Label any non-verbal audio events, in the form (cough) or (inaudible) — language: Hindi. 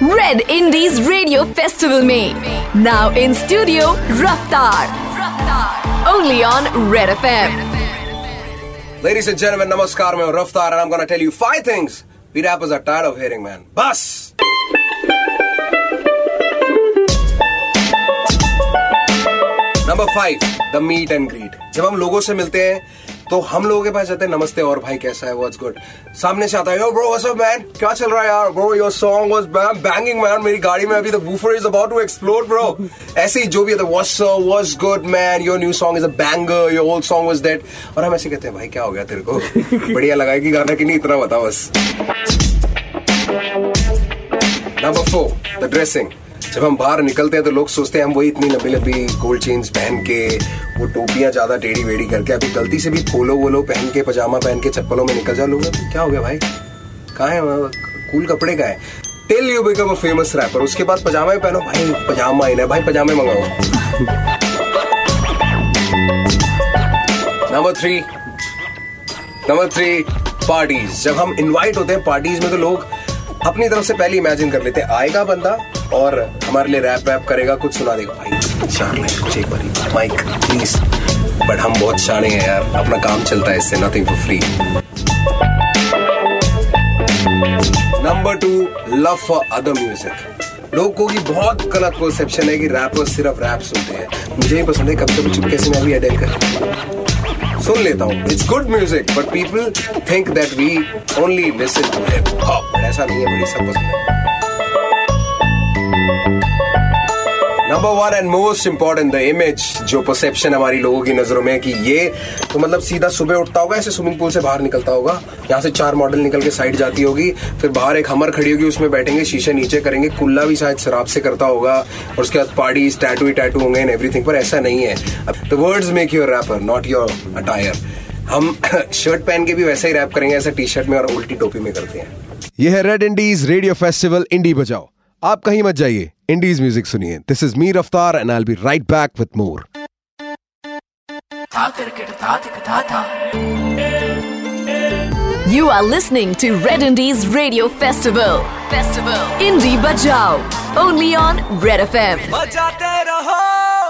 Red Indies Radio Festival में now in studio Raftar. Only on Red FM. Ladies and gentlemen, namaskar. मैं हूं रफ्तार and I'm gonna tell you five things we rappers are tired of hearing, man. बस number five the meet and greet जब हम लोगों से मिलते हैं तो हम लोगों के पास जाते हैं, नमस्ते और भाई, कैसा है? व्हाट्स गुड सामने से आता है yo bro what's up man क्या चल रहा है यार? Bro your song was banging man मेरी गाड़ी में अभी the woofer is about to explore bro ऐसे ही जो भी है what's was good man your new song is a banger your old song was dead और हम ऐसे कहते हैं, भाई, क्या हो गया तेरे को? बढ़िया लगा कि गाना कि नहीं? इतना बता बस. नंबर फोर द ड्रेसिंग जब हम बाहर निकलते हैं तो लोग सोचते हैं, हम वही इतनी लंबी लंबी गोल्ड चेन्स पहन के, वो टोपियाँ ज़्यादा टेढ़ी वेढ़ी करके, अभी गलती से भी पोलो वोलो पहन के, पजामा पहन के चप्पलों में निकल जाओ। लोग, क्या हो गया भाई? कहा है? कूल कपड़े का है? Till you become a famous rapper उसके बाद पजामा पहनो? भाई, पजामा ही भाई, पजामे मंगाओ। Number three number three parties जब हम इनवाइट होते हैं पार्टीज़ में तो लोग अपनी तरफ़ से पहले इमेजिन कर लेते हैं। आएगा बंदा और हमारे लिए रैप वैप करेगा, कुछ सुना देगा भाई। चार लाइन कुछ एक बारी माइक प्लीज़ बट हम बहुत शाने हैं यार। अपना काम चलता है इससे nothing for free number two love for other music लोगों की बहुत गलत परसेप्शन है कि रैपर्स सिर्फ़ रैप सुनते हैं। मुझे ही पसंद है कभी कभी चुपके से मैं भी अडेल कर सुन लेता हूँ। It's good music but people think that we only listen to hip hop ऐसा नहीं है, बड़ी सब पसंद है। Number one and most important the image जो परसेप्शन हमारी लोगों की नज़रों में कि ये तो मतलब सीधा सुबह उठता होगा, ऐसे स्विमिंग पूल से बाहर निकलता होगा। यहाँ से चार मॉडल निकल के साइड जाती होगी, फिर बाहर एक हमर खड़ी होगी, उसमें बैठेंगे, शीशे नीचे करेंगे, कुल्ला भी शायद शराब से करता होगा, और उसके बाद पार्टी टैटू टैटू होंगे एंड एवरीथिंग पर ऐसा नहीं है। The words make your rapper not your attire हम (coughs) शर्ट पहन के भी वैसे ही रैप करेंगे, ऐसा टी शर्ट में और उल्टी टोपी में करते हैं। यह है red indies radio festival indie बजाओ। आप कहीं मत जाइए इंडीज म्यूज़िक सुनिए this is me Raftaar and I be right back with more You are listening to Red Indies Radio Festival. Festival. Indie Bajao. Only on Red FM. बजाते रहो